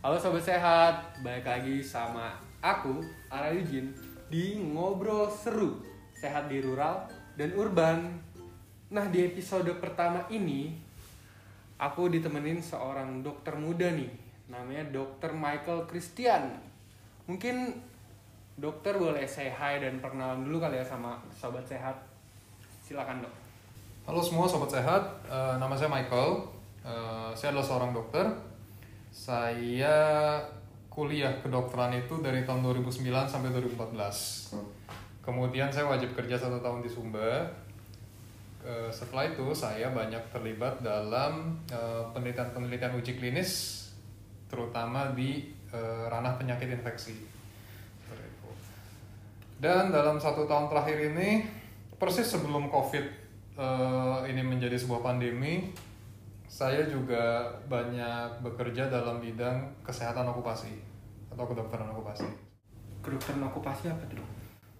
Halo sobat sehat, balik lagi sama aku Ara Yujin di ngobrol seru sehat di rural dan urban. Nah di episode pertama ini aku ditemenin seorang dokter muda nih, namanya Dokter Michael Christian. Mungkin dokter boleh say hi dan perkenalan dulu kali ya sama sobat sehat. Silakan dok. Halo semua sobat sehat, Eh, nama saya Michael. Eh, saya adalah seorang dokter. Saya kuliah kedokteran itu dari tahun 2009 sampai 2014. Kemudian saya wajib kerja satu tahun di Sumba. Setelah itu saya banyak terlibat dalam eh, penelitian-penelitian uji klinis, terutama di eh, ranah penyakit infeksi. Dan dalam satu tahun terakhir ini, persis sebelum COVID eh, ini menjadi sebuah pandemi, saya juga banyak bekerja dalam bidang kesehatan okupasi atau kedokteran okupasi. Kedokteran okupasi apa dok?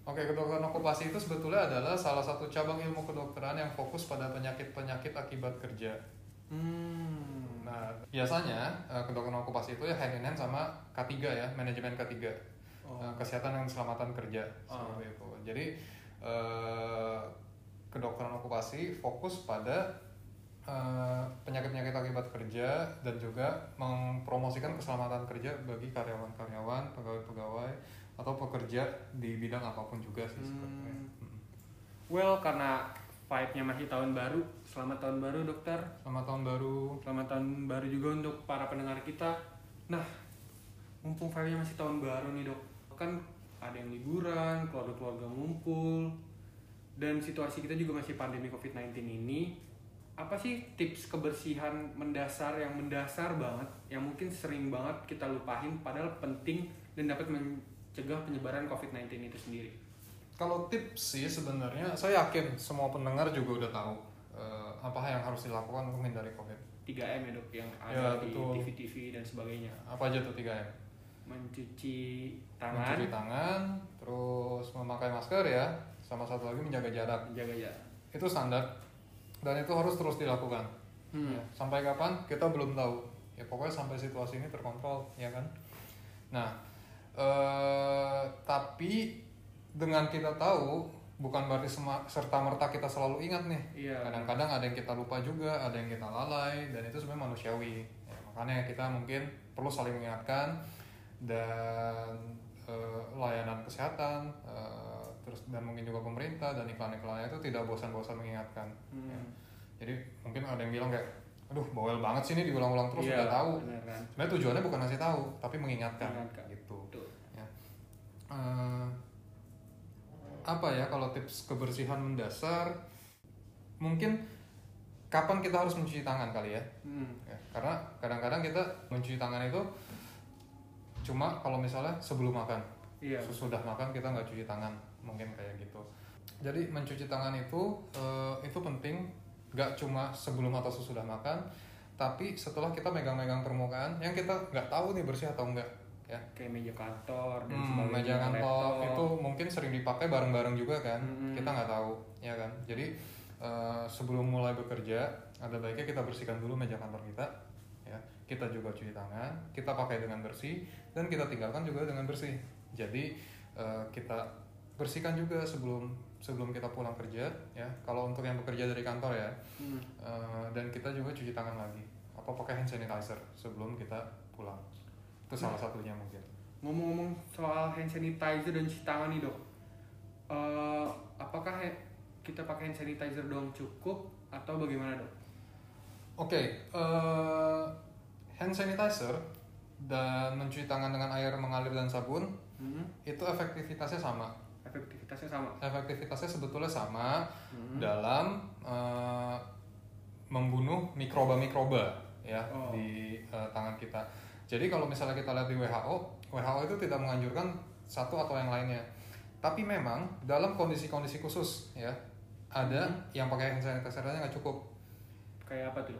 Oke, kedokteran okupasi itu sebetulnya adalah salah satu cabang ilmu kedokteran yang fokus pada penyakit-penyakit akibat kerja. Hmm. Nah, biasanya eh, kedokteran okupasi itu ya hand in hand sama K3 ya, manajemen K3. Oh. Eh, kesehatan dan keselamatan kerja Oh. seperti itu. Jadi eh, kedokteran okupasi fokus pada eh, penyakit-penyakit akibat kerja dan juga mempromosikan keselamatan kerja bagi karyawan-karyawan, pegawai-pegawai atau pekerja di bidang apa pun juga sih Hmm. sebenarnya. Hmm. Well, karena vibe-nya masih tahun baru, selamat tahun baru dokter. Selamat tahun baru. Selamat tahun baru juga untuk para pendengar kita. Nah, mumpung vibe-nya masih tahun baru nih dok, kan ada yang liburan, keluarga-keluarga ngumpul, dan situasi kita juga masih pandemi COVID-19 ini. Apa sih tips kebersihan mendasar yang mendasar banget, yang mungkin sering banget kita lupain, padahal penting dan dapat mencegah penyebaran COVID-19 itu sendiri? Kalau tips sih sebenarnya saya yakin semua pendengar juga udah tahu eh, apa yang harus dilakukan untuk menghindari COVID. 3M ya dok yang ada Ya, di. TV-TV dan sebagainya. Apa aja tuh 3M? Mencuci tangan, Mencuci tangan, terus memakai masker ya, sama satu lagi menjaga jarak. menjaga jarak. Itu standar dan itu harus terus dilakukan. Hmm. Ya, sampai kapan kita belum tahu. Ya pokoknya sampai situasi ini terkontrol, ya kan. Nah, eh, tapi dengan kita tahu bukan berarti serta merta kita selalu ingat nih. Iya. Kadang-kadang ada yang kita lupa juga, ada yang kita lalai dan itu sebenarnya manusiawi. Ya, makanya kita mungkin perlu saling mengingatkan dan eh, layanan kesehatan eh, terus dan mungkin juga pemerintah dan iklan-iklannya itu tidak bosan-bosan mengingatkan. Hmm. Ya. Jadi mungkin ada yang bilang kayak, aduh bawel banget sih ini diulang-ulang terus Iya, udah tahu. benar kan. Sebenarnya tujuannya bukan ngasih tahu, tapi mengingatkan, Mengingatkan. gitu. Ya. Eh, apa ya kalau tips kebersihan mendasar? Mungkin kapan kita harus mencuci tangan kali ya? Hmm. Ya, karena kadang-kadang kita mencuci tangan itu cuma kalau misalnya sebelum makan. Iya. Sesudah makan kita nggak cuci tangan, mungkin kayak gitu. Jadi mencuci tangan itu eh, itu penting, nggak cuma sebelum atau sesudah makan, tapi setelah kita megang-megang permukaan yang kita nggak tahu nih bersih atau enggak. Ya, Kayak meja kantor dan Hmm, meja kantor laptop. itu mungkin sering dipakai bareng-bareng juga kan Mm-mm. kita nggak tahu ya kan jadi eh, sebelum mulai bekerja ada baiknya kita bersihkan dulu meja kantor kita ya kita juga cuci tangan kita pakai dengan bersih dan kita tinggalkan juga dengan bersih jadi eh, kita bersihkan juga sebelum sebelum kita pulang kerja ya kalau untuk yang bekerja dari kantor ya Hmm. Eh, dan kita juga cuci tangan lagi apa pakai hand sanitizer sebelum kita pulang itu salah satunya mungkin Ngomong-ngomong soal hand sanitizer dan cuci tangan nih dok, Eh, apakah kita pakai hand sanitizer doang cukup atau bagaimana dok? Oke, eh, hand sanitizer dan mencuci tangan dengan air mengalir dan sabun Hmm. itu efektivitasnya sama. Efektivitasnya sama. Efektivitasnya sebetulnya sama Hmm. dalam eh, membunuh mikroba-mikroba ya Oh. di eh, tangan kita. Jadi kalau misalnya kita lihat di WHO, WHO itu tidak menganjurkan satu atau yang lainnya. Tapi memang dalam kondisi-kondisi khusus ya ada yang pakai hand sanitizer-nya nggak cukup. Kayak apa tuh?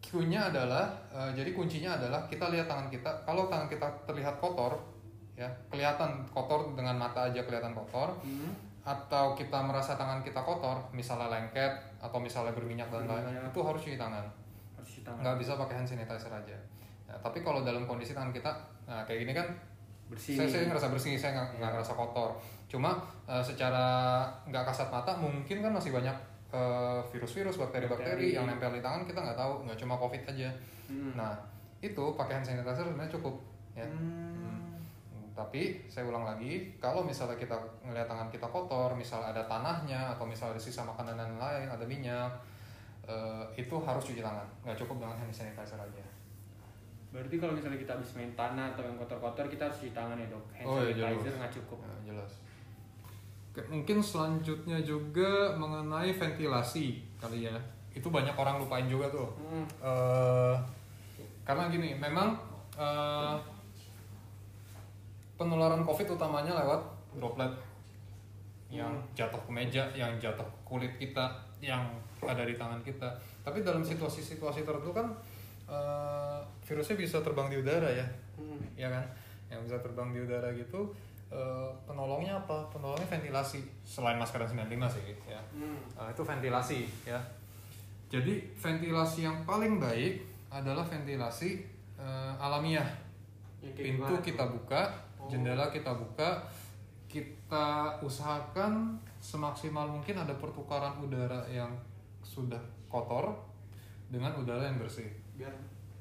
Q-nya adalah eh, jadi kuncinya adalah kita lihat tangan kita. Kalau tangan kita terlihat kotor, ya kelihatan kotor dengan mata aja kelihatan kotor. Hmm. Atau kita merasa tangan kita kotor, misalnya lengket atau misalnya berminyak dan lain-lain, itu harus cuci tangan. Harus cuci tangan. Nggak bisa pakai hand sanitizer aja. Nah, tapi kalau dalam kondisi tangan kita, nah kayak gini kan bersih saya, saya ngerasa bersih, saya nggak nggak ngerasa kotor. Cuma eh, secara nggak kasat mata mungkin kan masih banyak eh, virus-virus, bakteri-bakteri Bakteri. yang nempel di tangan kita nggak tahu, nggak cuma covid aja. Hmm. Nah itu pakai hand sanitizer sebenarnya cukup ya. Hmm. Tapi saya ulang lagi, kalau misalnya kita ngelihat tangan kita kotor, misal ada tanahnya atau misal ada sisa makanan dan lain, ada minyak, eh, itu harus cuci tangan. Nggak cukup dengan hand sanitizer aja. Berarti kalau misalnya kita habis main tanah atau yang kotor-kotor kita harus cuci tangan ya dok. Hand Oh, iya, sanitizer jelas. nggak cukup. Ya, jelas. Oke, mungkin selanjutnya juga mengenai ventilasi kali ya. Itu banyak orang lupain juga tuh. Hmm. Eh, karena gini, memang eh, penularan COVID utamanya lewat droplet yang jatuh ke meja, yang jatuh ke kulit kita, yang ada di tangan kita. Tapi dalam situasi-situasi tertentu kan eh, virusnya bisa terbang di udara ya, Hmm. ya kan? Yang bisa terbang di udara gitu. eh, penolongnya apa? Penolongnya ventilasi. Selain masker 95 sih, ya. Hmm. Uh, itu ventilasi ya. Jadi ventilasi yang paling baik adalah ventilasi uh, alamiah. Kayak Pintu kita buka. Jendela kita buka, kita usahakan semaksimal mungkin ada pertukaran udara yang sudah kotor dengan udara yang bersih. Biar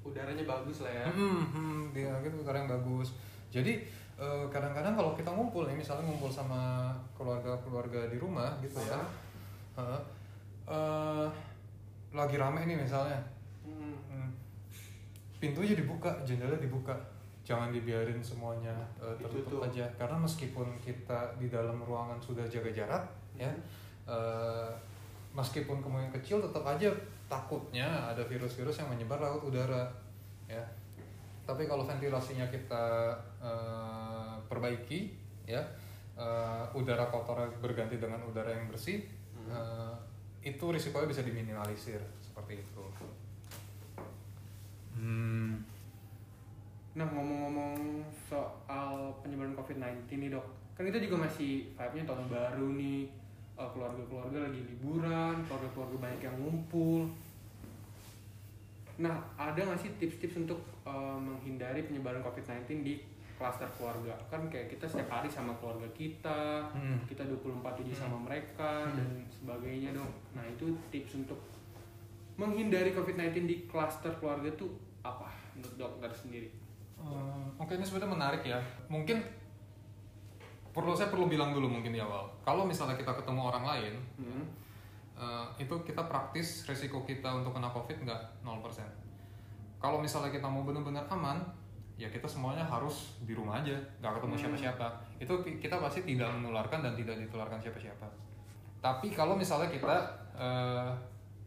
udaranya bagus lah ya. Hmm, hmm, dia gitu udara yang bagus. Jadi eh, kadang-kadang kalau kita ngumpul nih, misalnya ngumpul sama keluarga-keluarga di rumah gitu ya, Heeh. Eh, lagi rame nih misalnya, hmm, pintunya dibuka, jendela dibuka, jangan dibiarin semuanya eh, tertutup Ditutup. aja, karena meskipun kita di dalam ruangan sudah jaga jarak, ya, eh, meskipun kemungkinan kecil, tetap aja takutnya ada virus-virus yang menyebar lewat udara, ya. Tapi kalau ventilasinya kita eh, perbaiki, ya, eh, udara kotor berganti dengan udara yang bersih, eh, itu risikonya bisa diminimalisir seperti itu. Hmm. Nah ngomong-ngomong soal penyebaran COVID-19 nih dok, kan kita juga masih vibe-nya tahun baru nih, Eh, keluarga-keluarga lagi liburan, keluarga-keluarga banyak yang ngumpul. Nah ada nggak sih tips-tips untuk eh, menghindari penyebaran COVID-19 di klaster keluarga? Kan kayak kita setiap hari sama keluarga kita, Hmm. kita 24/7 sama mereka Hmm. dan sebagainya dong. Nah itu tips untuk menghindari COVID-19 di klaster keluarga tuh apa menurut dokter sendiri? Eh, Oke ini sebenarnya menarik ya. Mungkin perlu saya perlu bilang dulu mungkin di awal. Kalau misalnya kita ketemu orang lain, Hmm. eh, itu kita praktis resiko kita untuk kena covid nggak 0%. Kalau misalnya kita mau benar-benar aman, ya kita semuanya harus di rumah aja, nggak ketemu Hmm. siapa-siapa. Itu ki- kita pasti tidak menularkan dan tidak ditularkan siapa-siapa. Tapi kalau misalnya kita eh,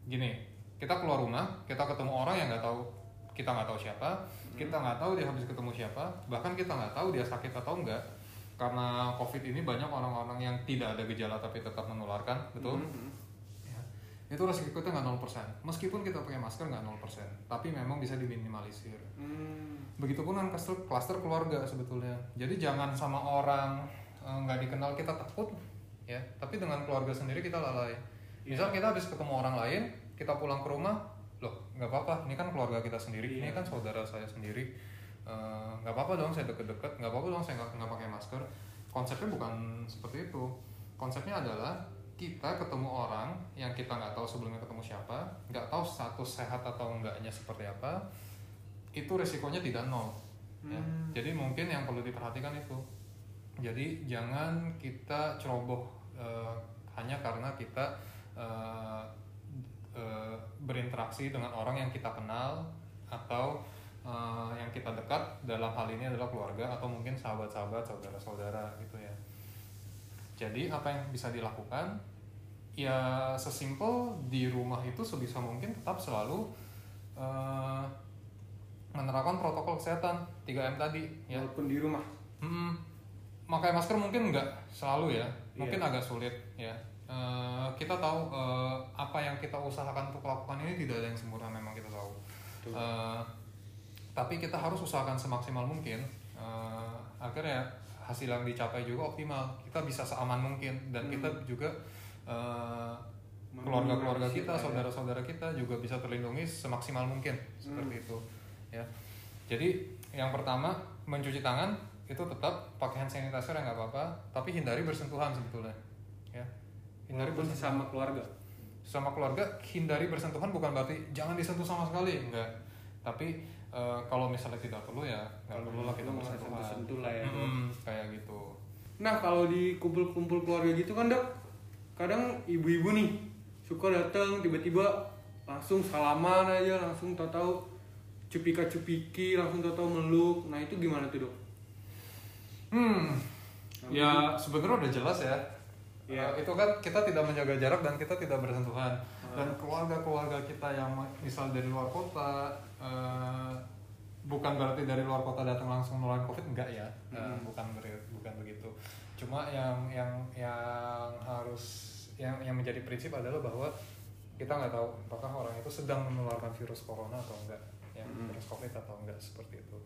gini, kita keluar rumah, kita ketemu orang yang nggak tahu, kita nggak tahu siapa, kita nggak tahu dia habis ketemu siapa, bahkan kita nggak tahu dia sakit atau enggak. Karena COVID ini banyak orang-orang yang tidak ada gejala tapi tetap menularkan, betul? Hmm. Ya. Itu resiko kita nggak 0%. Meskipun kita pakai masker nggak 0%, tapi memang bisa diminimalisir. Hmm. Begitupun dengan klaster, klaster keluarga sebetulnya. Jadi jangan sama orang eh, nggak dikenal kita takut, ya. Tapi dengan keluarga sendiri kita lalai. Misal kita habis ketemu orang lain, kita pulang ke rumah, loh nggak apa-apa. Ini kan keluarga kita sendiri, ini Iya. kan saudara saya sendiri. Eh, nggak apa-apa dong saya deket-deket, nggak apa-apa dong saya nggak nggak pakai masker. Konsepnya bukan seperti itu. Konsepnya adalah kita ketemu orang yang kita nggak tahu sebelumnya ketemu siapa, nggak tahu status sehat atau enggaknya seperti apa, itu resikonya tidak nol. Ya. Hmm. Jadi mungkin yang perlu diperhatikan itu. Jadi jangan kita ceroboh eh, hanya karena kita eh, eh, berinteraksi dengan orang yang kita kenal atau eh, yang kita dekat dalam hal ini adalah keluarga atau mungkin sahabat-sahabat, saudara-saudara gitu ya. Jadi apa yang bisa dilakukan? Ya sesimpel di rumah itu sebisa mungkin tetap selalu eh, menerapkan protokol kesehatan 3M tadi ya. Walaupun di rumah. Hmm, pakai masker mungkin nggak selalu ya, mungkin Iya. agak sulit ya. Eh, kita tahu eh, apa yang kita usahakan untuk lakukan ini tidak ada yang sempurna memang kita tahu. Betul. Eh, tapi kita harus usahakan semaksimal mungkin eh, akhirnya hasil yang dicapai juga optimal. Kita bisa seaman mungkin dan Hmm. kita juga eh, keluarga-keluarga kita, ya. saudara-saudara kita juga bisa terlindungi semaksimal mungkin seperti Hmm. itu ya. Jadi yang pertama mencuci tangan itu tetap pakai hand sanitizer nggak apa-apa, tapi hindari bersentuhan sebetulnya. Hindari bersentuhan sesama keluarga. sama keluarga hindari bersentuhan bukan berarti jangan disentuh sama sekali enggak tapi eh, kalau misalnya tidak perlu ya nggak perlu lah kita bersentuhan sentuh-sentuh lah ya. Mm, kayak gitu Nah kalau di kumpul-kumpul keluarga gitu kan dok, kadang ibu-ibu nih suka datang tiba-tiba langsung salaman aja, langsung tahu-tahu cupika cupiki, langsung tahu-tahu meluk. Nah itu gimana tuh dok? hmm ya sebenarnya udah jelas ya Iya. Eh, itu kan kita tidak menjaga jarak dan kita tidak bersentuhan dan keluarga-keluarga kita yang misal dari luar kota eh, bukan berarti dari luar kota datang langsung nularin covid enggak ya Eh, Hmm. bukan beri- bukan begitu cuma yang yang yang harus yang yang menjadi prinsip adalah bahwa kita nggak tahu apakah orang itu sedang menularkan virus corona atau enggak ya Hmm. virus covid atau enggak seperti itu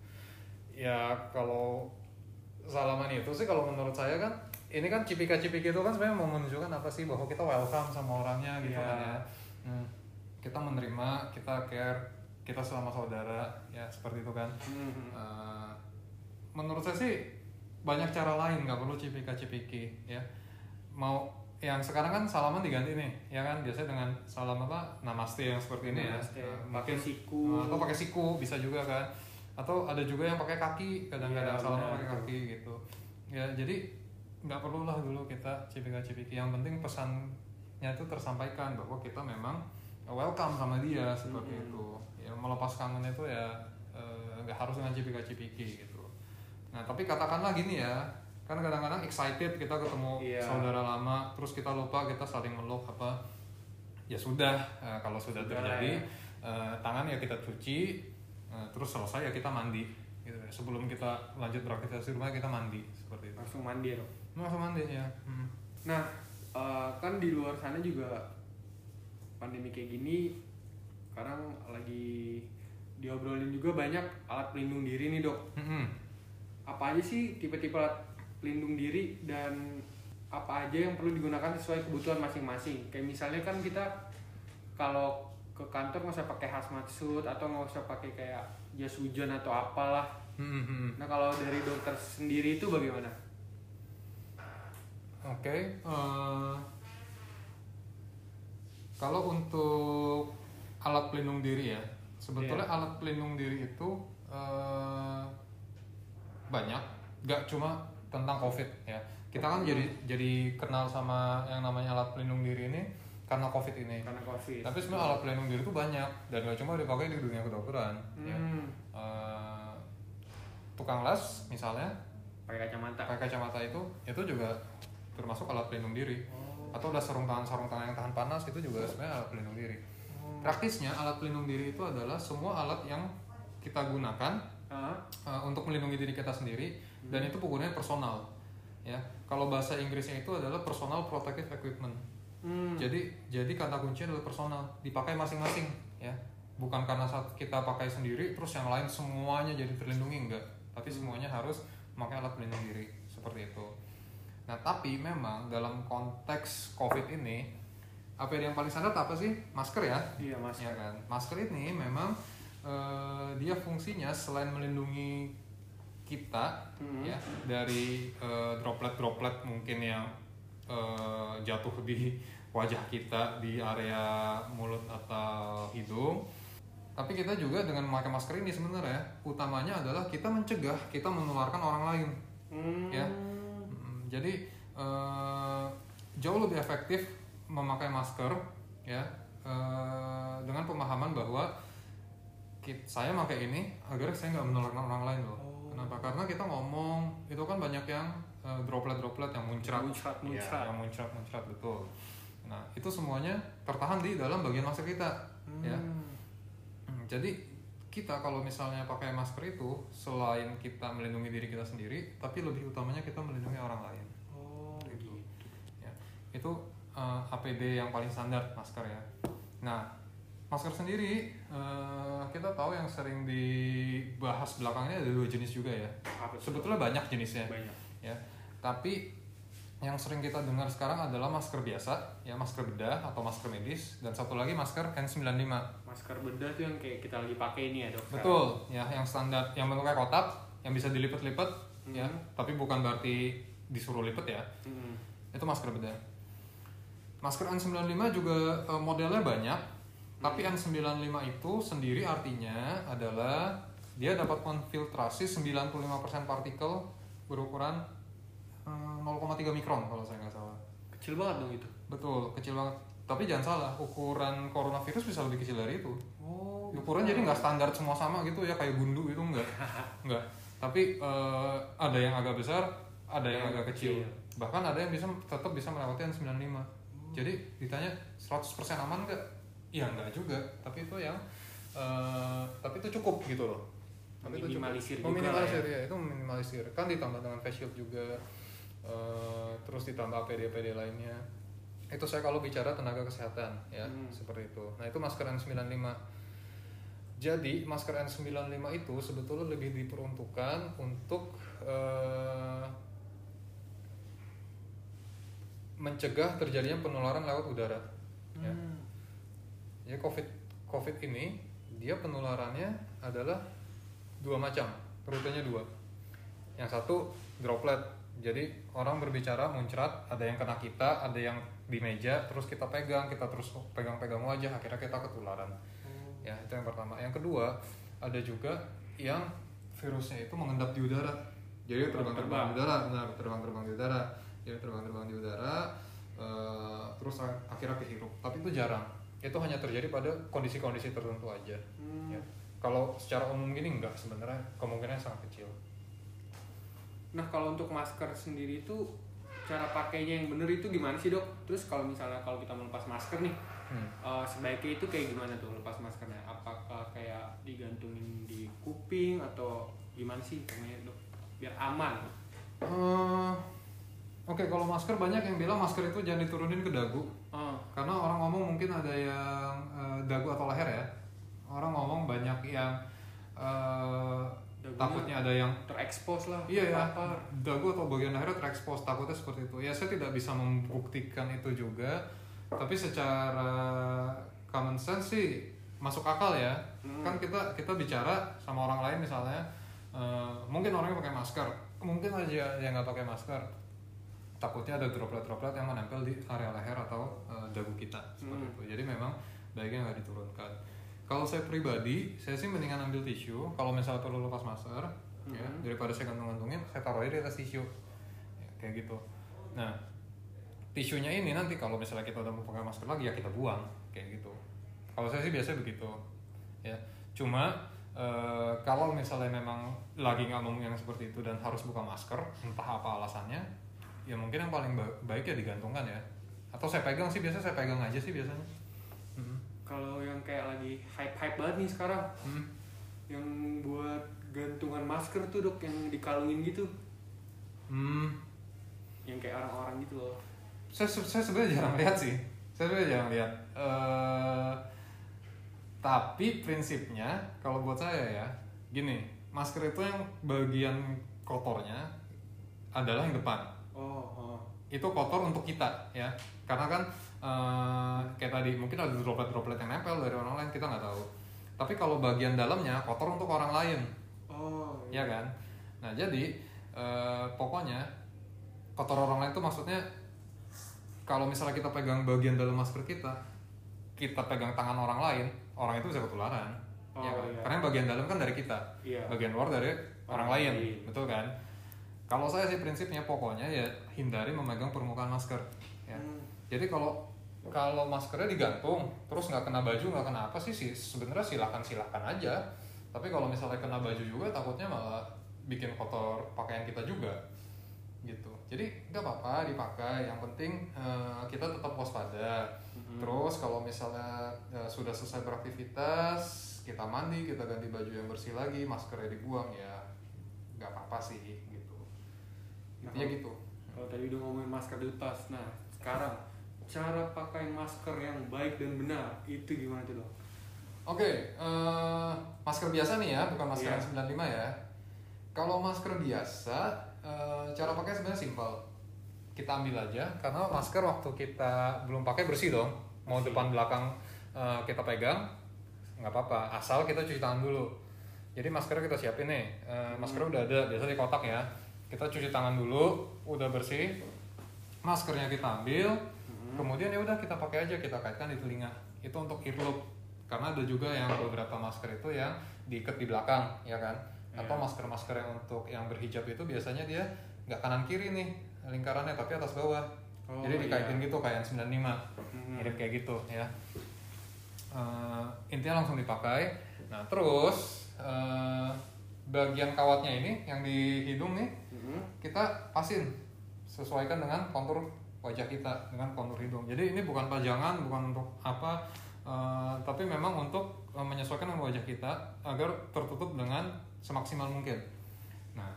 ya kalau salaman itu sih kalau menurut saya kan ini kan cipika-cipiki itu kan sebenarnya mau menunjukkan apa sih bahwa kita welcome sama orangnya gitu Iya. kan ya Hmm. kita menerima kita care kita selama saudara ya seperti itu kan Hmm. Eh, menurut saya sih banyak cara lain nggak perlu cipika-cipiki ya mau yang sekarang kan salaman diganti nih ya kan biasanya dengan salam apa namaste yang seperti ini Namaste. ya Eh, Pakai siku. eh, atau pakai siku bisa juga kan atau ada juga yang pakai kaki kadang-kadang Iya, salaman pakai kaki gitu ya jadi nggak perlu lah dulu kita cipika-cipiki yang penting pesannya itu tersampaikan bahwa kita memang welcome sama dia seperti Hmm. itu ya melepas kangen itu ya eh, nggak harus dengan cipika-cipiki gitu nah tapi katakanlah gini ya kan kadang-kadang excited kita ketemu Iya. saudara lama terus kita lupa kita saling meluk apa ya sudah eh, kalau sudah Sudah terjadi lah eh, tangan ya kita cuci eh, terus selesai ya kita mandi gitu ya. sebelum kita lanjut beraktivitas di rumah kita mandi seperti itu Langsung mandi dok. Langsung mandi ya Hmm. Nah eh, kan di luar sana juga pandemi kayak gini, sekarang lagi diobrolin juga banyak alat pelindung diri nih dok. Mm-mm. apa aja sih tipe-tipe alat pelindung diri dan apa aja yang perlu digunakan sesuai kebutuhan masing-masing kayak misalnya kan kita kalau ke kantor nggak usah pakai hazmat suit atau nggak usah pakai kayak jas hujan atau apalah Mm-mm. nah kalau dari dokter sendiri itu bagaimana Oke, eh, kalau untuk alat pelindung diri ya, sebetulnya Iya. alat pelindung diri itu eh, banyak, gak cuma tentang COVID ya. Kita kan jadi jadi kenal sama yang namanya alat pelindung diri ini karena COVID ini. karena covid Tapi sebenarnya alat pelindung diri itu banyak dan gak cuma dipakai di dunia kedokteran. Ya. hmm, Eh, tukang las misalnya pakai kacamata pakai kacamata itu itu juga termasuk alat pelindung diri. Oh. atau udah sarung tangan sarung tangan yang tahan panas itu juga sebenarnya alat pelindung diri. Oh. praktisnya alat pelindung diri itu adalah semua alat yang kita gunakan Ah, uh, untuk melindungi diri kita sendiri dan itu penggunaannya personal ya. Kalau bahasa Inggrisnya itu adalah personal protective equipment. Hmm. jadi jadi kata kunci adalah personal dipakai masing-masing ya. Bukan karena saat kita pakai sendiri terus yang lain semuanya jadi terlindungi enggak. Tapi semuanya harus memakai alat pelindung diri seperti itu nah tapi memang dalam konteks covid ini APD yang paling standar apa sih masker ya iya mas ya kan masker ini memang eh, dia fungsinya selain melindungi kita Hmm. ya dari eh, droplet-droplet mungkin yang eh, jatuh di wajah kita di area mulut atau hidung tapi kita juga dengan memakai masker ini sebenarnya utamanya adalah kita mencegah kita menularkan orang lain hmm. ya. Jadi eh, jauh lebih efektif memakai masker ya eh, dengan pemahaman bahwa kit- saya pakai ini agar saya nggak menularkan orang lain loh. Oh. Kenapa? Karena kita ngomong itu kan banyak yang eh, droplet-droplet yang muncrat, Muncrat, Ya, muncrat. yang muncrat, muncrat betul. Nah itu semuanya tertahan di dalam bagian masker kita, ya. Hmm. Hmm, jadi kita kalau misalnya pakai masker itu selain kita melindungi diri kita sendiri, tapi lebih utamanya kita melindungi orang lain. oh Gitu. gitu Ya, itu eh, APD yang paling standar masker ya. Nah, masker sendiri eh, kita tahu yang sering dibahas belakangnya ada dua jenis juga ya. apa? Sebetulnya banyak jenisnya banyak ya. Tapi yang sering kita dengar sekarang adalah masker biasa, ya masker bedah atau masker medis, dan satu lagi masker N95. Masker bedah tuh yang kayak kita lagi pakai ini ya dok. Betul, ya yang standar, yang bentuknya kotak, yang bisa dilipat-lipat, ya, Hmm. tapi bukan berarti disuruh lipat ya. Hmm. Itu masker bedah. Masker N95 juga eh, modelnya banyak, tapi N95 itu sendiri artinya adalah dia dapat menfiltrasi 95% partikel berukuran 0,3 mikron kalau saya nggak salah. Kecil banget dong itu. Betul, kecil banget. Tapi jangan salah, ukuran coronavirus bisa lebih kecil dari itu. Oh. Ukuran jadi nggak standar semua sama gitu ya kayak gundu itu enggak. Enggak. Tapi eh, ada yang agak besar, ada yang Yang agak kecil. kecil. Bahkan ada yang bisa tetap bisa melewati N95. Jadi ditanya 100% aman nggak? Ya enggak juga. Tapi itu yang eh, tapi itu cukup gitu loh. Tapi itu cukup. Juga Meminimalisir lah ya, itu meminimalisir. Kan ditambah dengan face shield juga. Eh, terus ditambah APD-APD lainnya. Itu saya kalau bicara tenaga kesehatan ya, Hmm. seperti itu. Nah, itu masker N95. Jadi masker N95 itu sebetulnya lebih diperuntukkan untuk eh, mencegah terjadinya penularan lewat udara. Ya. Hmm. Jadi COVID COVID ini dia penularannya adalah dua macam, rutenya dua. Yang satu droplet. Jadi orang berbicara muncrat, ada yang kena kita, ada yang di meja, terus kita pegang, kita terus pegang-pegang wajah, akhirnya kita ketularan. Oh. Ya, itu yang pertama. Yang kedua, ada juga yang virusnya itu mengendap di udara. Jadi terbang-terbang di udara, benar, terbang-terbang di udara. Jadi terbang-terbang di udara, eh, terus ak- akhirnya kehirup. Tapi itu jarang. Itu hanya terjadi pada kondisi-kondisi tertentu aja. Hmm. Ya. Kalau secara umum gini enggak sebenarnya kemungkinannya sangat kecil. Nah kalau untuk masker sendiri itu cara pakainya yang bener itu gimana sih dok? Terus kalau misalnya kalau kita melepas masker nih, Hmm. eh, sebaiknya itu kayak gimana tuh lepas maskernya? Apakah kayak digantungin di kuping atau gimana sih namanya dok? Biar aman. Eh, Oke, kalau masker banyak yang bilang masker itu jangan diturunin ke dagu. Oh, Karena orang ngomong mungkin ada yang eh, dagu atau leher ya. Orang ngomong banyak yang Dagunya takutnya ada yang terekspos lah. iya ya dagu atau bagian leher terekspos takutnya seperti itu. Ya saya tidak bisa membuktikan itu juga. Tapi secara common sense sih masuk akal ya. Hmm. Kan kita kita bicara sama orang lain misalnya eh, mungkin orangnya pakai masker, mungkin aja yang nggak pakai masker takutnya ada droplet-droplet yang menempel di area leher atau eh, dagu kita seperti Hmm. itu. Jadi memang baiknya nggak diturunkan. Kalau saya pribadi, saya sih mendingan ambil tisu. Kalau misalnya perlu lepas masker, ya Hmm. daripada saya gantung-gantungin, saya taruh aja di atas tisu, Ya, kayak gitu. Nah, tisunya ini nanti kalau misalnya kita udah mau pakai masker lagi ya kita buang, kayak gitu. Kalau saya sih biasanya begitu, ya. Cuma eh, kalau misalnya memang lagi nggak mau yang seperti itu dan harus buka masker, entah apa alasannya, ya mungkin yang paling ba- baik ya digantungkan ya. Atau saya pegang sih biasa saya pegang aja sih biasanya. Kalau yang kayak lagi hype-hype banget nih sekarang, Hmm. yang buat gantungan masker tuh dok yang dikalungin gitu, Hmm. yang kayak orang-orang gitu loh. saya, saya sebenarnya jarang lihat sih saya sebenarnya jarang lihat Eh, tapi prinsipnya kalau buat saya ya gini masker itu yang bagian kotornya adalah yang depan Oh, oh. itu kotor untuk kita ya karena kan eh, kayak tadi mungkin ada droplet-droplet yang nempel dari orang lain kita nggak tahu tapi kalau bagian dalamnya kotor untuk orang lain Oh, ya kan nah jadi eh, pokoknya kotor orang lain itu maksudnya kalau misalnya kita pegang bagian dalam masker kita kita pegang tangan orang lain orang itu bisa ketularan Oh, ya kan? iya. karena bagian dalam kan dari kita Iya. bagian luar dari orang, Orang lain. lain. betul kan kalau saya sih prinsipnya pokoknya ya hindari memegang permukaan masker ya Hmm. jadi kalau kalau maskernya digantung terus nggak kena baju nggak kena apa sih sih sebenarnya silakan silakan aja. Tapi kalau misalnya kena baju juga takutnya malah bikin kotor pakaian kita juga gitu. Jadi nggak apa-apa dipakai. Yang penting eh, kita tetap waspada. Mhm. terus kalau misalnya eh, sudah selesai beraktivitas kita mandi kita ganti baju yang bersih lagi maskernya dibuang ya nggak apa-apa sih gitu. Nah, intinya kalau- gitu. Kalau tadi udah ngomongin masker dilepas, nah sekarang cara pakai masker yang baik dan benar itu gimana tuh dok? Oke, eh, masker biasa nih ya, bukan masker Iya. yang 95 ya. Kalau masker biasa, eh, cara pakai sebenarnya simpel. kita ambil aja karena masker waktu kita belum pakai bersih dong. Mau depan belakang eh, kita pegang nggak apa-apa. Asal kita cuci tangan dulu. Jadi masker kita siapin nih. Eh, masker udah ada biasa di kotak ya. Kita cuci tangan dulu udah bersih. Maskernya kita ambil kemudian ya udah kita pakai aja kita kaitkan di telinga. Itu untuk earlobe. Karena ada juga yang beberapa masker itu yang diikat di belakang ya kan? Atau masker-masker yang untuk yang berhijab itu biasanya dia nggak kanan kiri nih lingkarannya tapi atas bawah. Oh, jadi dikaitin iya. gitu kayak yang 95 Hmm. mirip kayak gitu ya. Eh, intinya langsung dipakai. Nah terus eh, bagian kawatnya ini yang di hidung nih Mm-mm. kita pasin sesuaikan dengan kontur wajah kita dengan kontur hidung. Jadi ini bukan pajangan bukan untuk apa eh, tapi memang untuk eh, menyesuaikan dengan wajah kita agar tertutup dengan semaksimal mungkin. Nah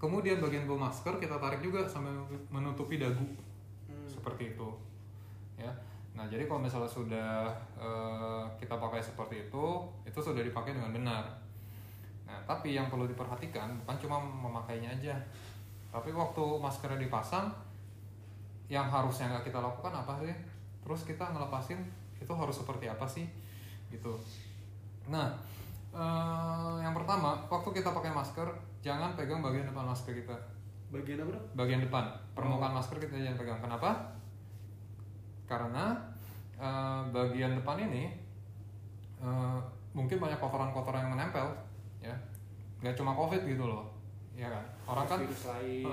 kemudian bagian bawah masker kita tarik juga sampai menutupi dagu. Hmm. seperti itu ya. Nah jadi kalau misalnya sudah eh, kita pakai seperti itu itu sudah dipakai dengan benar. Nah tapi yang perlu diperhatikan bukan cuma memakainya aja tapi waktu maskernya dipasang yang harusnya nggak kita lakukan apa sih? Terus kita ngelepasin itu harus seperti apa sih? Gitu. Nah eh, yang pertama waktu kita pakai masker jangan pegang bagian depan masker kita. Bagian apa bagian depan. Permukaan masker kita jangan pegang. Kenapa? Karena eh, bagian depan ini eh, mungkin banyak kotoran-kotoran yang menempel ya. Nggak cuma covid gitu loh ya kan? Orang kan virus lain.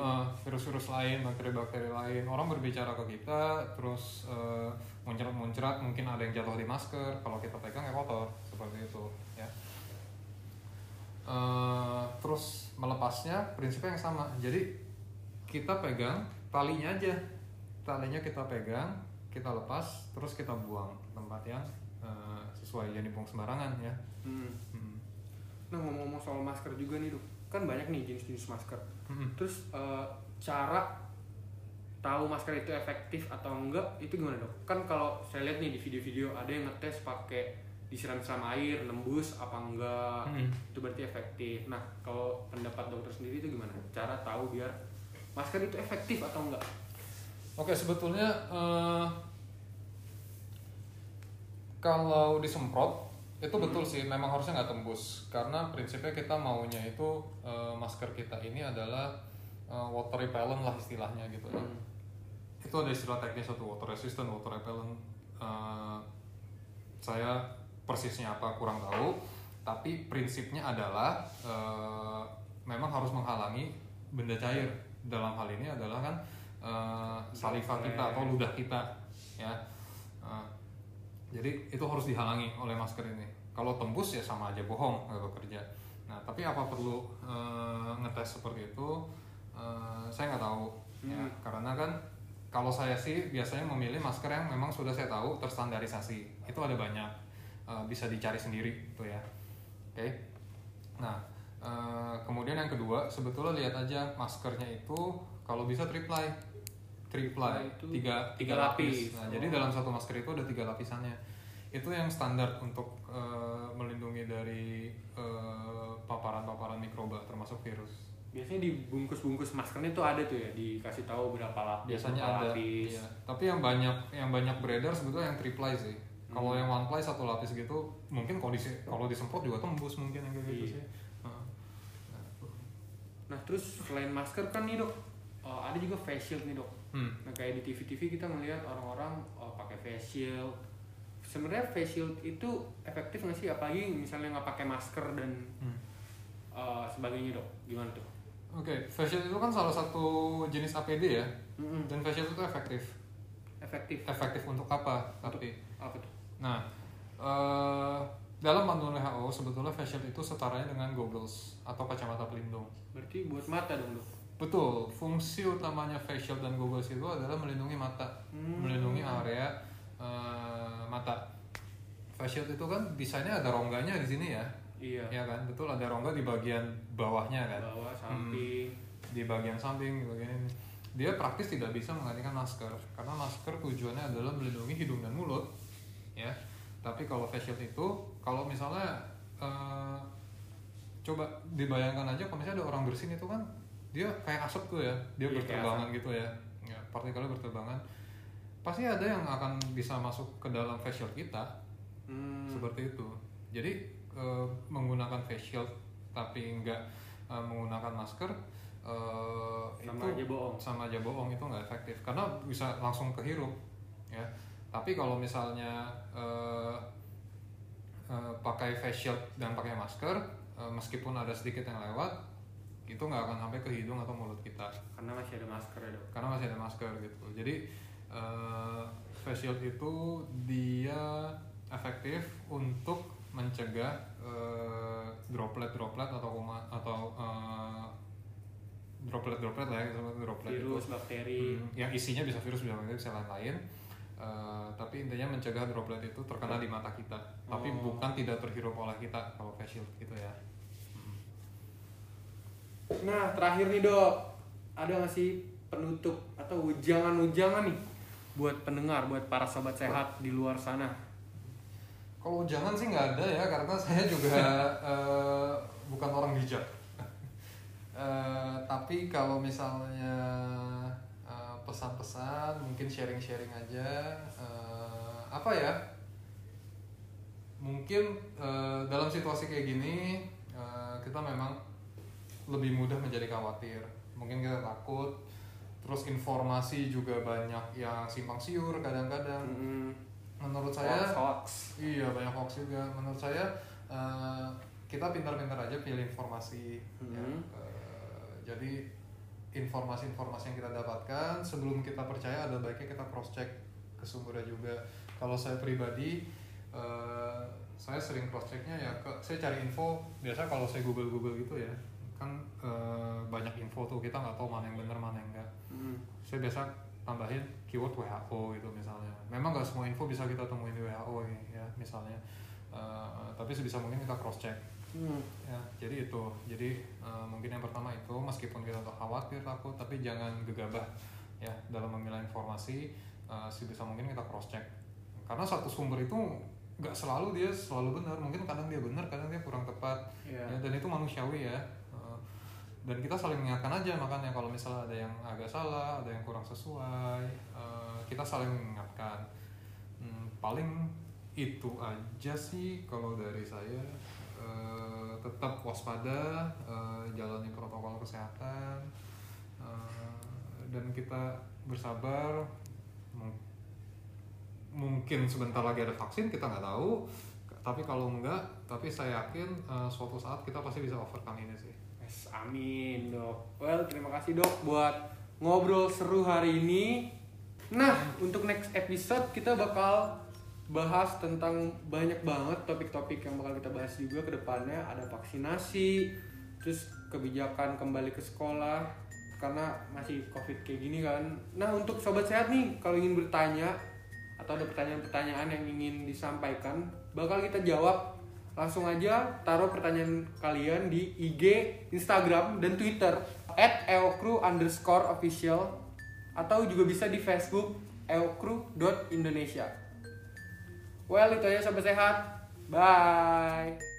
virus-virus lain bakteri-bakteri lain. Orang berbicara ke kita terus eh, muncrat-muncrat mungkin ada yang jatuh di masker. Kalau kita pegang ya kotor. Seperti itu ya. Eh, terus melepasnya prinsipnya yang sama. Jadi kita pegang talinya aja. Talinya kita pegang kita lepas terus kita buang tempat yang eh, sesuai jadi buang sembarangan ya. Hmm. Hmm. nah ngomong-ngomong soal masker juga nih dok kan banyak nih jenis-jenis masker. Hmm. terus eh, cara tahu masker itu efektif atau enggak itu gimana dok? Kan kalau saya lihat nih di video-video ada yang ngetes pakai disiram-siram air nembus apa enggak Hmm. itu berarti efektif. Nah kalau pendapat dokter sendiri itu gimana? Cara tahu biar masker itu efektif atau enggak? Oke sebetulnya eh, kalau disemprot itu betul sih memang harusnya nggak tembus karena prinsipnya kita maunya itu eh, masker kita ini adalah eh, water repellent lah istilahnya gitu ya. Hmm. Itu ada istilah teknis satu water resistant, water repellent. Eh, saya persisnya apa kurang tahu, tapi prinsipnya adalah eh, memang harus menghalangi benda cair. Dalam hal ini adalah kan eh, saliva kita atau ludah kita, ya. Eh, jadi itu harus dihalangi oleh masker ini. Kalau tembus ya sama aja bohong nggak bekerja. Nah tapi apa perlu eh, ngetes seperti itu? Eh, saya nggak tahu. Ya, Hmm. karena kan kalau saya sih biasanya memilih masker yang memang sudah saya tahu terstandarisasi. Itu ada banyak. Eh, bisa dicari sendiri itu ya. Oke. Nah eh, kemudian yang kedua sebetulnya lihat aja maskernya itu kalau bisa triply triply Nah, itu tiga tiga tiga lapis. lapis. Nah, Oh. jadi dalam satu masker itu ada tiga lapisannya. Itu yang standar untuk eh, melindungi dari eh, paparan-paparan mikroba termasuk virus. biasanya di bungkus-bungkus maskernya tuh ada tuh ya dikasih tahu berapa lapis Biasanya berapa ada. lapis iya. Tapi yang banyak yang banyak beredar sebetulnya yang triply sih. Kalau Hmm. yang one ply satu lapis gitu, mungkin kalau di kalau disemprot juga tembus mungkin yang kayak gitu Iya. sih. Nah, nah terus selain masker kan nih dok eh, ada juga face shield nih dok Hmm. Nah kayak di TV-TV kita ngelihat orang-orang oh, pakai face shield. Sebenarnya face shield itu efektif nggak sih? Apalagi misalnya nggak pakai masker dan Hmm. uh, sebagainya dok. Gimana tuh? Oke, face shield itu kan salah satu jenis APD ya. Mm-mm. Dan face shield itu efektif. Efektif. Efektif untuk apa? Tapi Apa tuh? Nah, eh, dalam panduan WHO sebetulnya face shield itu setaranya dengan goggles atau kacamata pelindung. Berarti buat mata dong dok. Betul, fungsi utamanya face shield dan goggles itu adalah melindungi mata, Hmm. melindungi area eh, mata. Face shield itu kan desainnya ada rongganya di sini ya, Iya. ya kan? Betul ada rongga di bagian bawahnya kan, Bawah, samping. di bagian samping, di bagian ini. Dia praktis tidak bisa menggantikan masker karena masker tujuannya adalah melindungi hidung dan mulut, ya. Tapi kalau face shield itu, kalau misalnya eh, coba dibayangkan aja kalau misalnya ada orang bersin itu kan dia kayak asap tuh ya, dia kayak berterbangan gitu ya. ya partikelnya berterbangan. Pasti ada yang akan bisa masuk ke dalam face shield kita. Hmm. seperti itu. Jadi eh, menggunakan face shield tapi nggak eh, menggunakan masker eh, Sama itu aja bohong. sama aja bohong itu nggak efektif. Karena bisa langsung kehirup ya. Tapi kalau misalnya eh, eh, pakai face shield dan pakai masker eh, meskipun ada sedikit yang lewat itu nggak akan sampai ke hidung atau mulut kita Karena masih ada masker ya dok. karena masih ada masker gitu jadi eh, face shield itu dia efektif untuk mencegah eh, droplet-droplet atau kuma- atau eh, droplet-droplet lah ya droplet itu Virus, bakteri. Hmm, yang isinya bisa virus bisa bakteri bisa lain-lain Eh, tapi intinya mencegah droplet itu terkena di mata kita tapi Oh. bukan tidak terhirup oleh kita kalau face shield gitu ya Nah terakhir nih dok, ada nggak sih penutup atau ujangan-ujangan nih buat pendengar, buat para sobat sehat di luar sana? Kalau jangan sih nggak ada ya karena saya juga eh, bukan orang bijak. Eh, tapi kalau misalnya eh, pesan-pesan mungkin sharing-sharing aja eh, apa ya? Mungkin eh, dalam situasi kayak gini eh, kita memang lebih mudah menjadi khawatir. Mungkin kita takut. Terus informasi juga banyak yang simpang siur kadang-kadang. Hmm. Menurut saya hoax, hoax. Iya banyak hoax juga. Menurut saya eh, kita pintar-pintar aja pilih informasi. ya. Mhm. Eh, jadi informasi-informasi yang kita dapatkan sebelum kita percaya ada baiknya kita cross check ke sumbernya juga. Kalau saya pribadi eh, saya sering cross checknya ya ke, saya cari info biasa kalau saya google google gitu ya kan eh, banyak info tuh kita nggak tahu mana yang benar mana yang enggak Hmm. saya biasa tambahin keyword WHO gitu misalnya. Memang nggak semua info bisa kita temuin di WHO ya misalnya. Eh, tapi sebisa mungkin kita cross check Hmm. ya. Jadi itu. Jadi eh, mungkin yang pertama itu meskipun kita khawatir takut tapi jangan gegabah ya dalam memilah informasi eh, sebisa mungkin kita cross check. Karena satu sumber itu nggak selalu dia selalu benar. Mungkin kadang dia benar, kadang dia kurang tepat. Iya. Ya, dan itu manusiawi ya. Dan kita saling mengingatkan aja makanya kalau misalnya ada yang agak salah, ada yang kurang sesuai, eh, kita saling mengingatkan. Hmm, paling itu aja sih kalau dari saya Eh, tetap waspada, eh, jalani protokol kesehatan, eh, dan kita bersabar. Mung- Mungkin sebentar lagi ada vaksin kita nggak tahu, tapi kalau enggak, tapi saya yakin eh, suatu saat kita pasti bisa overcome ini sih. Yes, amin dok. Well, terima kasih dok buat ngobrol seru hari ini. Nah, untuk next episode kita bakal bahas tentang banyak banget topik-topik yang bakal kita bahas juga ke depannya. Ada vaksinasi, terus kebijakan kembali ke sekolah karena masih covid kayak gini kan. Nah, untuk sobat sehat nih, kalau ingin bertanya atau ada pertanyaan-pertanyaan yang ingin disampaikan, bakal kita jawab langsung aja taruh pertanyaan kalian di IG, Instagram, dan Twitter at eokru underscore official atau juga bisa di Facebook eokru.indonesia Well, itu aja sampai sehat. Bye.